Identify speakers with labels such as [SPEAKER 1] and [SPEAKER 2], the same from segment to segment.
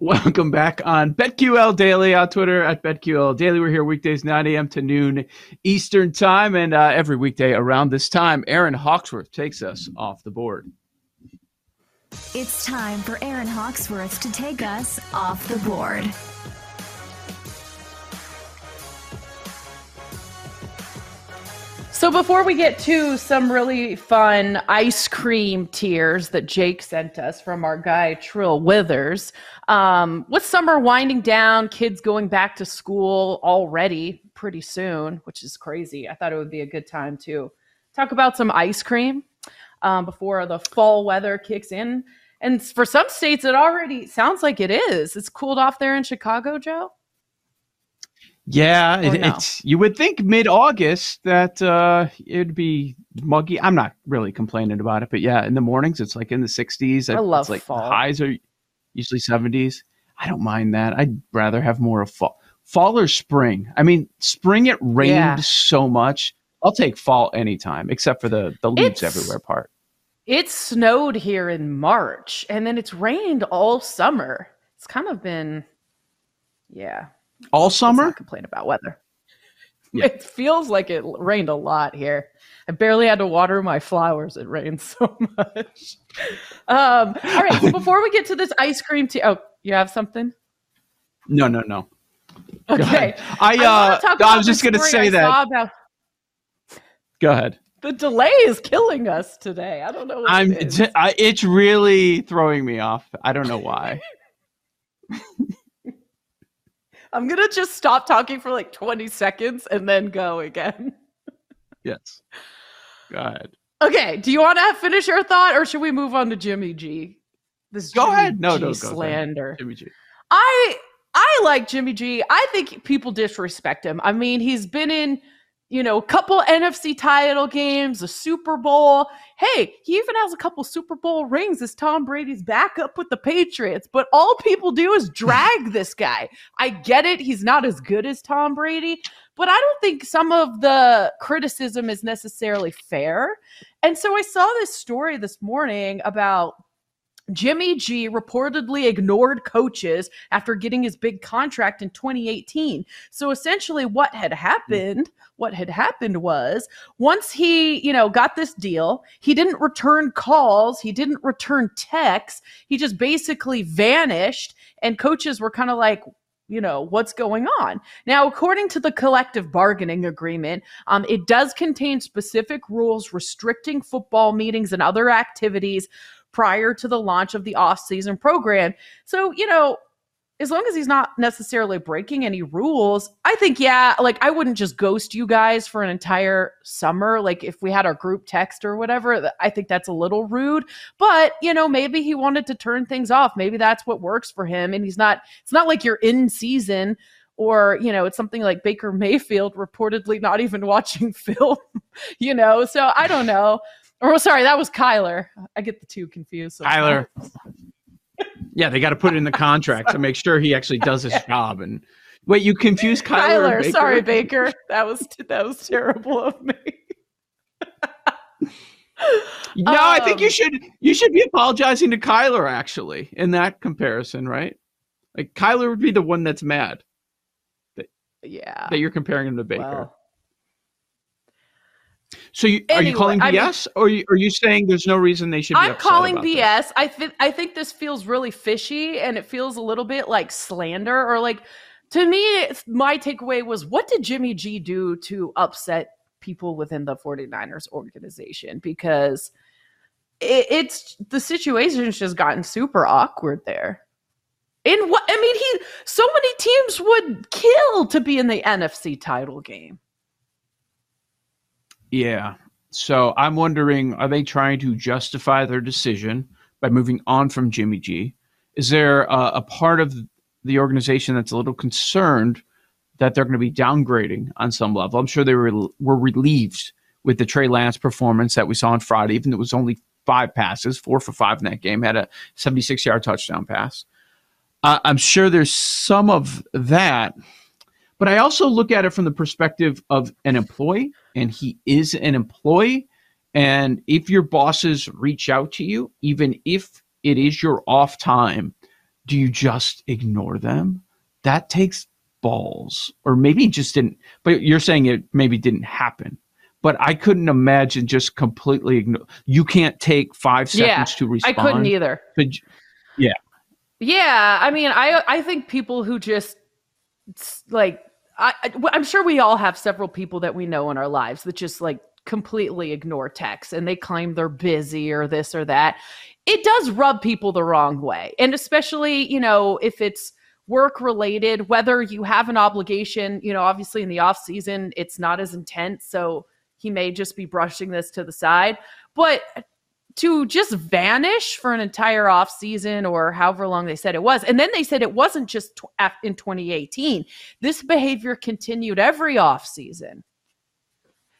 [SPEAKER 1] Welcome back on BetQL Daily on Twitter at BetQL Daily. We're here weekdays 9 a.m. to noon Eastern Time, and uh, every weekday around this time, Aaron Hawksworth takes us off the board.
[SPEAKER 2] It's time for Aaron Hawksworth to take us off the board.
[SPEAKER 3] So before we get to some really fun ice cream tiers that Jake sent us from our guy Trill Withers, um, with summer winding down, kids going back to school already pretty soon, which is crazy. I thought it would be a good time to talk about some ice cream um, before the fall weather kicks in. And for some states, it already sounds like it is. It's cooled off there in Chicago, Joe.
[SPEAKER 1] Yeah, it, no? it's you would think mid August that uh, it'd be muggy. I'm not really complaining about it, but yeah, in the mornings it's like in the 60s.
[SPEAKER 3] I love
[SPEAKER 1] it's like
[SPEAKER 3] fall.
[SPEAKER 1] highs are usually 70s. I don't mind that. I'd rather have more of fall, fall or spring. I mean, spring it rained yeah. so much. I'll take fall anytime, except for the the leaves it's, everywhere part.
[SPEAKER 3] It snowed here in March, and then it's rained all summer. It's kind of been, yeah,
[SPEAKER 1] all summer?
[SPEAKER 3] complain about weather. Yeah. It feels like it rained a lot here. I barely had to water my flowers. It rained so much. Um, all right. So before we get to this ice cream tea, oh, you have something?
[SPEAKER 1] No, no, no.
[SPEAKER 3] Okay.
[SPEAKER 1] I, uh, I, I was just going to say that. About... Go ahead.
[SPEAKER 3] The delay is killing us today. I don't know. I'm.
[SPEAKER 1] It it's really throwing me off. I don't know why.
[SPEAKER 3] I'm gonna just stop talking for like 20 seconds and then go again.
[SPEAKER 1] yes. Go ahead.
[SPEAKER 3] Okay. Do you want to finish your thought, or should we move on to Jimmy G?
[SPEAKER 1] This go Jimmy ahead. No, G no,
[SPEAKER 3] slander.
[SPEAKER 1] Jimmy G.
[SPEAKER 3] I I like Jimmy G. I think people disrespect him. I mean, he's been in you know, a couple NFC title games, a Super Bowl. Hey, he even has a couple Super Bowl rings as Tom Brady's backup with the Patriots. But all people do is drag this guy. I get it. He's not as good as Tom Brady, but I don't think some of the criticism is necessarily fair. And so I saw this story this morning about Jimmy G reportedly ignored coaches after getting his big contract in 2018. So essentially what had happened, what had happened was once he, you know, got this deal, he didn't return calls, he didn't return texts, he just basically vanished and coaches were kind of like, you know what's going on now according to the collective bargaining agreement um, it does contain specific rules restricting football meetings and other activities prior to the launch of the off-season program. So, you know, as long as he's not necessarily breaking any rules, I think, yeah, like I wouldn't just ghost you guys for an entire summer. Like if we had our group text or whatever, I think that's a little rude. But, you know, maybe he wanted to turn things off. Maybe that's what works for him. And he's not, it's not like you're in season or, you know, it's something like Baker Mayfield reportedly not even watching film, you know? So I don't know. Or oh, sorry, that was Kyler. I get the two confused.
[SPEAKER 1] Kyler. yeah, they got to put it in the contract to make sure he actually does his job. And wait, you confused Kyler?
[SPEAKER 3] Kyler, sorry, Baker. That was that was terrible of me.
[SPEAKER 1] no, um, I think you um, should you should be apologizing to Kyler actually in that comparison, right? Like Kyler would be the one that's mad. That,
[SPEAKER 3] yeah.
[SPEAKER 1] That you're comparing him to Baker. Well, so you, anyway, are you calling BS, I mean, or are you, are you saying there's no reason they should?
[SPEAKER 3] I'm calling
[SPEAKER 1] BS.
[SPEAKER 3] This? I think I think this feels really fishy, and it feels a little bit like slander, or like to me, my takeaway was, what did Jimmy G do to upset people within the 49ers organization? Because it, it's the situation's just gotten super awkward there. In what I mean, he so many teams would kill to be in the NFC title game.
[SPEAKER 1] Yeah. So I'm wondering are they trying to justify their decision by moving on from Jimmy G? Is there a, part of the organization that's a little concerned that they're going to be downgrading on some level? I'm sure they were were relieved with the Trey Lance performance that we saw on Friday, even though it was only five passes, four for five in that game, had a 76 yard touchdown pass. Uh, I'm sure there's some of that, but I also look at it from the perspective of an employee, and he is an employee. And if your bosses reach out to you, even if it is your off time, do you just ignore them? That takes balls, or maybe just didn't. But you're saying it maybe didn't happen. But I couldn't imagine just completely ignore. You can't take five seconds
[SPEAKER 3] Yeah,
[SPEAKER 1] to respond.
[SPEAKER 3] I couldn't either.
[SPEAKER 1] But yeah,
[SPEAKER 3] Yeah, I mean, I I think people who just like I, I'm sure we all have several people that we know in our lives that just like completely ignore texts and they claim they're busy or this or that. It does rub people the wrong way, and especially you know if it's work related, whether you have an obligation. You know, obviously in the off season, it's not as intense, so he may just be brushing this to the side, but to just vanish for an entire off season or however long they said it was. And then they said it wasn't just tw- in 2018. This behavior continued every off season.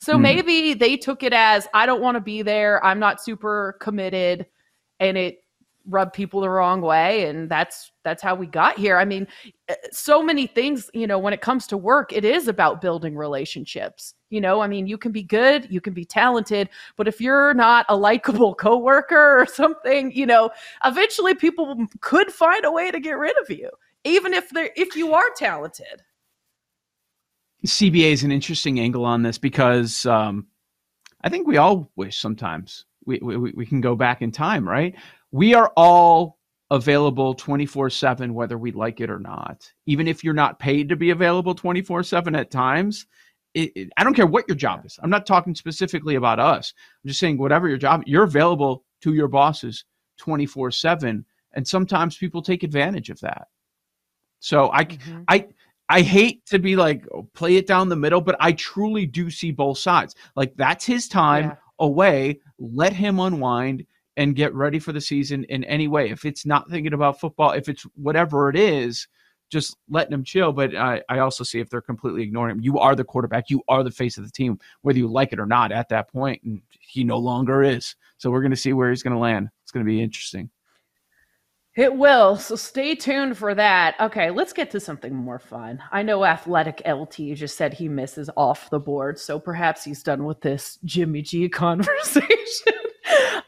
[SPEAKER 3] So
[SPEAKER 1] Hmm.
[SPEAKER 3] maybe they took it as I don't want to be there. I'm not super committed and it rubbed people the wrong way and that's that's how we got here. I mean, eh, so many things, you know, when it comes to work, it is about building relationships. You know, I mean, you can be good, you can be talented, but if you're not a likable coworker or something, you know, eventually people could find a way to get rid of you, even if they're if you are talented.
[SPEAKER 1] CBA is an interesting angle on this because um, I think we all wish sometimes we, we, we can go back in time, right? We are all available 24 7, whether we like it or not. Even if you're not paid to be available 24 7 at times, it, it- I don't care what your job is. I'm not talking specifically about us. I'm just saying, whatever your job, you're available to your bosses 24 7. And sometimes people take advantage of that. So I,
[SPEAKER 3] Mhm.
[SPEAKER 1] I I hate to be like oh, play it down the middle, but I truly do see both sides. Like that's his time
[SPEAKER 3] Yeah.
[SPEAKER 1] away. Let him unwind and get ready for the season in any way. If it's not thinking about football, if it's whatever it is, just letting them chill. But I, I also see if they're completely ignoring him. You are the quarterback. You are the face of the team, whether you like it or not at that point. And he no longer is. So we're going to see where he's going to land. It's going to be interesting.
[SPEAKER 3] It will. So stay tuned for that. Okay, let's get to something more fun. I know Athletic LT just said he misses off the board, so perhaps he's done with this Jimmy G conversation.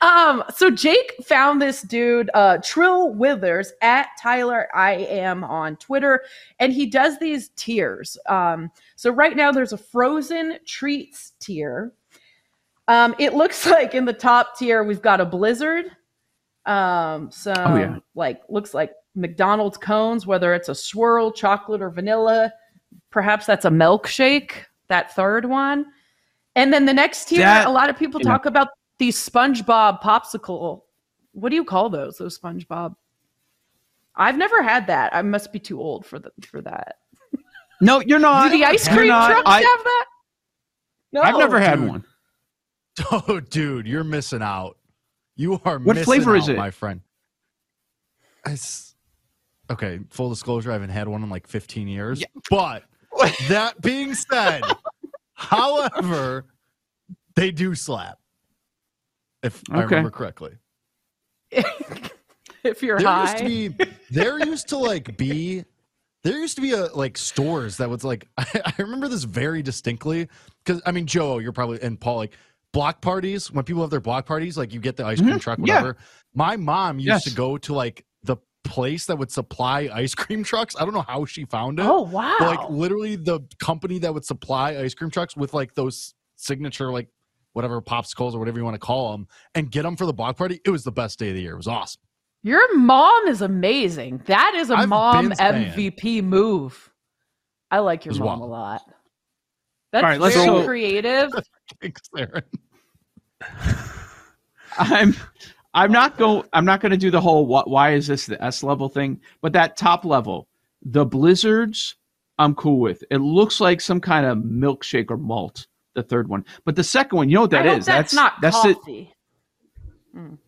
[SPEAKER 3] um, so Jake found this dude, uh, Trill Withers at Tyler I am on Twitter, and he does these tiers. Um, so right now there's a frozen treats tier. Um, it looks like in the top tier we've got a blizzard um some
[SPEAKER 1] Oh, yeah.
[SPEAKER 3] like looks like mcdonald's cones whether it's a swirl chocolate or vanilla perhaps that's a milkshake that third one and then the next tier
[SPEAKER 1] That-
[SPEAKER 3] a lot of people
[SPEAKER 1] yeah.
[SPEAKER 3] talk about these spongebob popsicle what do you call those those spongebob i've never had that i must be too old for the for that
[SPEAKER 1] No, you're not.
[SPEAKER 3] do the ice cream
[SPEAKER 1] not.
[SPEAKER 3] trucks
[SPEAKER 1] I,
[SPEAKER 3] have that no
[SPEAKER 1] I've never had
[SPEAKER 4] dude.
[SPEAKER 1] one.
[SPEAKER 4] Oh, dude, you're missing out. You are
[SPEAKER 1] What
[SPEAKER 4] missing
[SPEAKER 1] flavor is it?
[SPEAKER 4] my friend? It's okay. Full disclosure, I haven't had one in like 15 years.
[SPEAKER 1] Yeah.
[SPEAKER 4] But that being said, however, they do slap. If I remember correctly.
[SPEAKER 3] if you're
[SPEAKER 4] there
[SPEAKER 3] high
[SPEAKER 4] used to be there used to like be there used to be a like stores that was like I, I remember this very distinctly because I mean Joe you're probably and Paul like block parties when people have their block parties like you get the ice cream
[SPEAKER 1] Mhm,
[SPEAKER 4] truck
[SPEAKER 1] yeah.
[SPEAKER 4] whatever my mom used to go to like the place that would supply ice cream trucks I don't know how she found it
[SPEAKER 3] oh wow
[SPEAKER 4] but, like literally the company that would supply ice cream trucks with like those signature like whatever popsicles or whatever you want to call them and get them for the block party it was the best day of the year it was awesome
[SPEAKER 3] Your mom is amazing. That is a
[SPEAKER 4] I've
[SPEAKER 3] mom. MVP move. I like your mom a lot. That's
[SPEAKER 1] All right, let's
[SPEAKER 3] very
[SPEAKER 1] go-
[SPEAKER 3] creative.
[SPEAKER 4] thanks Aaron.
[SPEAKER 1] I'm I'm not go I'm not going to do the whole what why is this the S level thing, but that top level, the blizzards, I'm cool with. It looks like some kind of milkshake or malt. The third one, but the second one, you know what that
[SPEAKER 3] I
[SPEAKER 1] is?
[SPEAKER 3] hope that's, not
[SPEAKER 1] that's it.
[SPEAKER 3] coffee.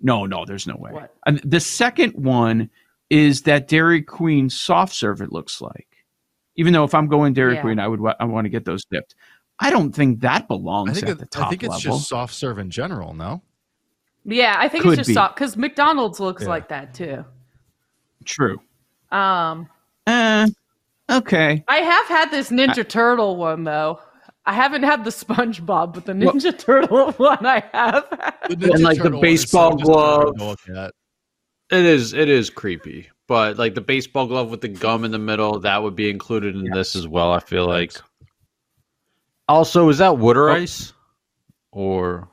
[SPEAKER 1] No, no, there's no way.
[SPEAKER 3] What?
[SPEAKER 1] And the second one is that Dairy Queen soft serve. It looks like, even though if I'm going Dairy
[SPEAKER 3] Yeah.
[SPEAKER 1] Queen, I would I want to get those dipped. I don't think that
[SPEAKER 4] I
[SPEAKER 1] belongs
[SPEAKER 4] think
[SPEAKER 1] at the
[SPEAKER 4] it,
[SPEAKER 1] top
[SPEAKER 4] I think it's
[SPEAKER 1] level.
[SPEAKER 4] just soft serve in general. No,
[SPEAKER 3] Yeah, I think
[SPEAKER 1] Could
[SPEAKER 3] it's just
[SPEAKER 1] be.
[SPEAKER 3] soft because McDonald's looks
[SPEAKER 4] Yeah.
[SPEAKER 3] like that too.
[SPEAKER 1] True.
[SPEAKER 3] Um,
[SPEAKER 1] Eh, okay.
[SPEAKER 3] I have had this Ninja Turtle one though. I haven't had the SpongeBob, but the
[SPEAKER 1] Well-
[SPEAKER 3] Ninja Turtle one I have. had.
[SPEAKER 4] The
[SPEAKER 5] like the
[SPEAKER 4] Turtle one
[SPEAKER 5] baseball
[SPEAKER 4] so
[SPEAKER 5] glove.
[SPEAKER 4] to look at.
[SPEAKER 5] It is it is creepy, but like the baseball glove with the gum in the middle, that would be included in this as well. I feel like. Also, is that wood or
[SPEAKER 1] Oh.
[SPEAKER 5] ice, or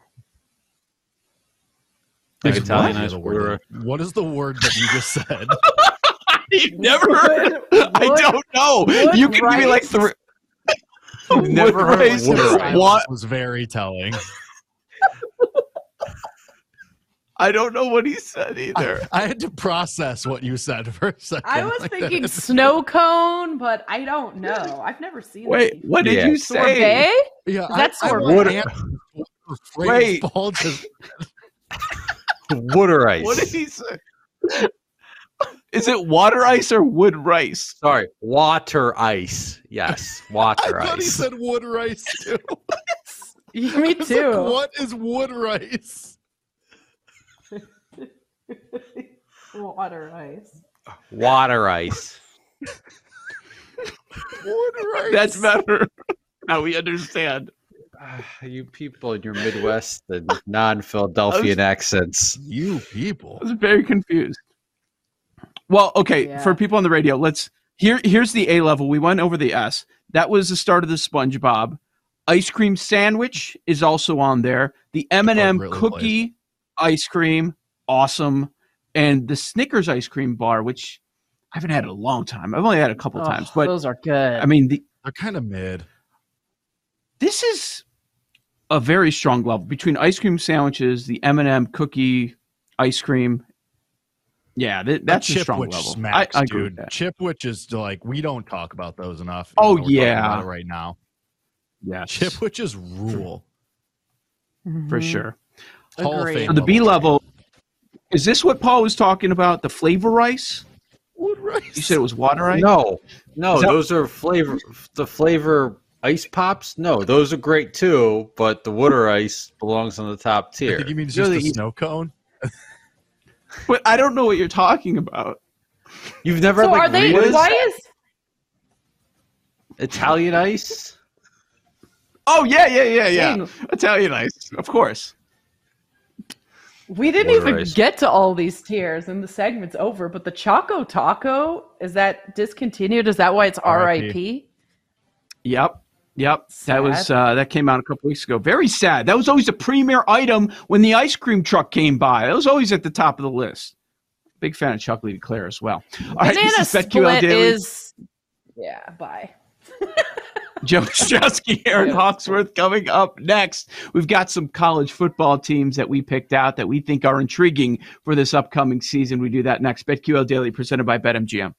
[SPEAKER 5] like Italian
[SPEAKER 4] What?
[SPEAKER 5] ice
[SPEAKER 4] The
[SPEAKER 5] or
[SPEAKER 4] What is the word that you just said?
[SPEAKER 1] You've never heard. I don't know.
[SPEAKER 3] wood
[SPEAKER 1] You can give me like three.
[SPEAKER 5] Never
[SPEAKER 1] Wood
[SPEAKER 5] heard
[SPEAKER 1] rice
[SPEAKER 5] wood
[SPEAKER 1] is
[SPEAKER 5] rice?
[SPEAKER 1] What?
[SPEAKER 4] was very telling.
[SPEAKER 1] I don't know what he said either.
[SPEAKER 4] I had to process what you said for a second.
[SPEAKER 3] I was
[SPEAKER 4] Like,
[SPEAKER 3] thinking
[SPEAKER 4] that-
[SPEAKER 3] snow cone, but I don't know. I've never seen.
[SPEAKER 1] Wait,
[SPEAKER 3] that
[SPEAKER 1] what did
[SPEAKER 5] Yeah.
[SPEAKER 1] you
[SPEAKER 3] Sorbet?
[SPEAKER 1] say?
[SPEAKER 4] Yeah,
[SPEAKER 3] That's
[SPEAKER 4] I, I
[SPEAKER 3] sorbet.
[SPEAKER 4] would
[SPEAKER 5] Wood-
[SPEAKER 4] answer the
[SPEAKER 1] Wait.
[SPEAKER 4] Paul just
[SPEAKER 5] wood or ice?
[SPEAKER 1] What did he say? Is it water ice or wood rice?
[SPEAKER 5] Sorry, water ice. Yes, water
[SPEAKER 4] I
[SPEAKER 5] water
[SPEAKER 4] thought he said wood rice too.
[SPEAKER 3] Me
[SPEAKER 4] I was like,
[SPEAKER 3] too.
[SPEAKER 4] what is wood rice?
[SPEAKER 3] Water ice.
[SPEAKER 5] Water ice.
[SPEAKER 4] Wood rice.
[SPEAKER 1] That's better. now we understand.
[SPEAKER 5] Ah, you people in your Midwest and non-Philadelphian accents.
[SPEAKER 4] you people.
[SPEAKER 1] I was very confused. Well, okay,
[SPEAKER 3] Yeah.
[SPEAKER 1] for people on the radio, let's here here's the A level. We went over the S. That was the start of the SpongeBob. Ice cream sandwich is also on there. The M&M
[SPEAKER 4] really
[SPEAKER 1] cookie ice cream, awesome. And the Snickers ice cream bar, which I haven't had in a long time. I've only had a couple
[SPEAKER 3] Oh,
[SPEAKER 1] times, but
[SPEAKER 3] those are good.
[SPEAKER 1] I mean, the,
[SPEAKER 4] They're kind of mid.
[SPEAKER 1] this is a very strong level between ice cream sandwiches, the M&M cookie ice cream. Yeah, th- that's a strong
[SPEAKER 4] Chipwich
[SPEAKER 1] level.
[SPEAKER 4] smacks,
[SPEAKER 1] I, I agree with
[SPEAKER 4] dude.
[SPEAKER 1] that.
[SPEAKER 4] Chipwich is like we don't talk about those enough.
[SPEAKER 1] Oh,
[SPEAKER 4] we're
[SPEAKER 1] yeah.
[SPEAKER 4] about it right now.
[SPEAKER 1] Yeah,
[SPEAKER 4] Chipwiches rule.
[SPEAKER 1] for
[SPEAKER 3] Mhm.
[SPEAKER 1] sure.
[SPEAKER 4] Hall of Fame
[SPEAKER 1] So the B
[SPEAKER 4] level.
[SPEAKER 1] level is this what Paul was talking about? The flavor rice?
[SPEAKER 4] Wood rice.
[SPEAKER 1] You said it was water ice.
[SPEAKER 5] No, no,
[SPEAKER 1] Is that-
[SPEAKER 5] those are flavor. The flavor ice pops. No, those are great too. But the water ice belongs on the top
[SPEAKER 4] I
[SPEAKER 5] tier.
[SPEAKER 4] think he means
[SPEAKER 5] You know
[SPEAKER 4] just
[SPEAKER 5] the-
[SPEAKER 4] a snow cone.
[SPEAKER 1] but I don't know what you're talking about.
[SPEAKER 5] You've never
[SPEAKER 3] So
[SPEAKER 5] had, like
[SPEAKER 3] are they?
[SPEAKER 5] Rita's
[SPEAKER 3] Why is
[SPEAKER 5] Italian ice?
[SPEAKER 1] Oh yeah, yeah, yeah, yeah.
[SPEAKER 3] Dang.
[SPEAKER 1] Italian ice, of course.
[SPEAKER 3] We didn't even
[SPEAKER 5] ice.
[SPEAKER 3] get to all these tiers and the segment's over? But the Choco Taco is that discontinued? Is that why it's
[SPEAKER 4] R.I.P.
[SPEAKER 3] R.I.P.?
[SPEAKER 1] Yep. Yep. That was uh, that came out a couple weeks ago. Very sad. That was always a premier item when the ice cream truck came by. It was always at the top of the list. Big fan of Chocolate Eclair as well. All right,
[SPEAKER 3] Banana
[SPEAKER 1] this is BetQL
[SPEAKER 3] split
[SPEAKER 1] Daily.
[SPEAKER 3] is. Yeah. Bye.
[SPEAKER 1] Joe Ostrowski, Aaron. Hawksworth coming up next. We've got some college football teams that we picked out that we think are intriguing for this upcoming season. We do that next. BetQL Daily presented by BetMGM.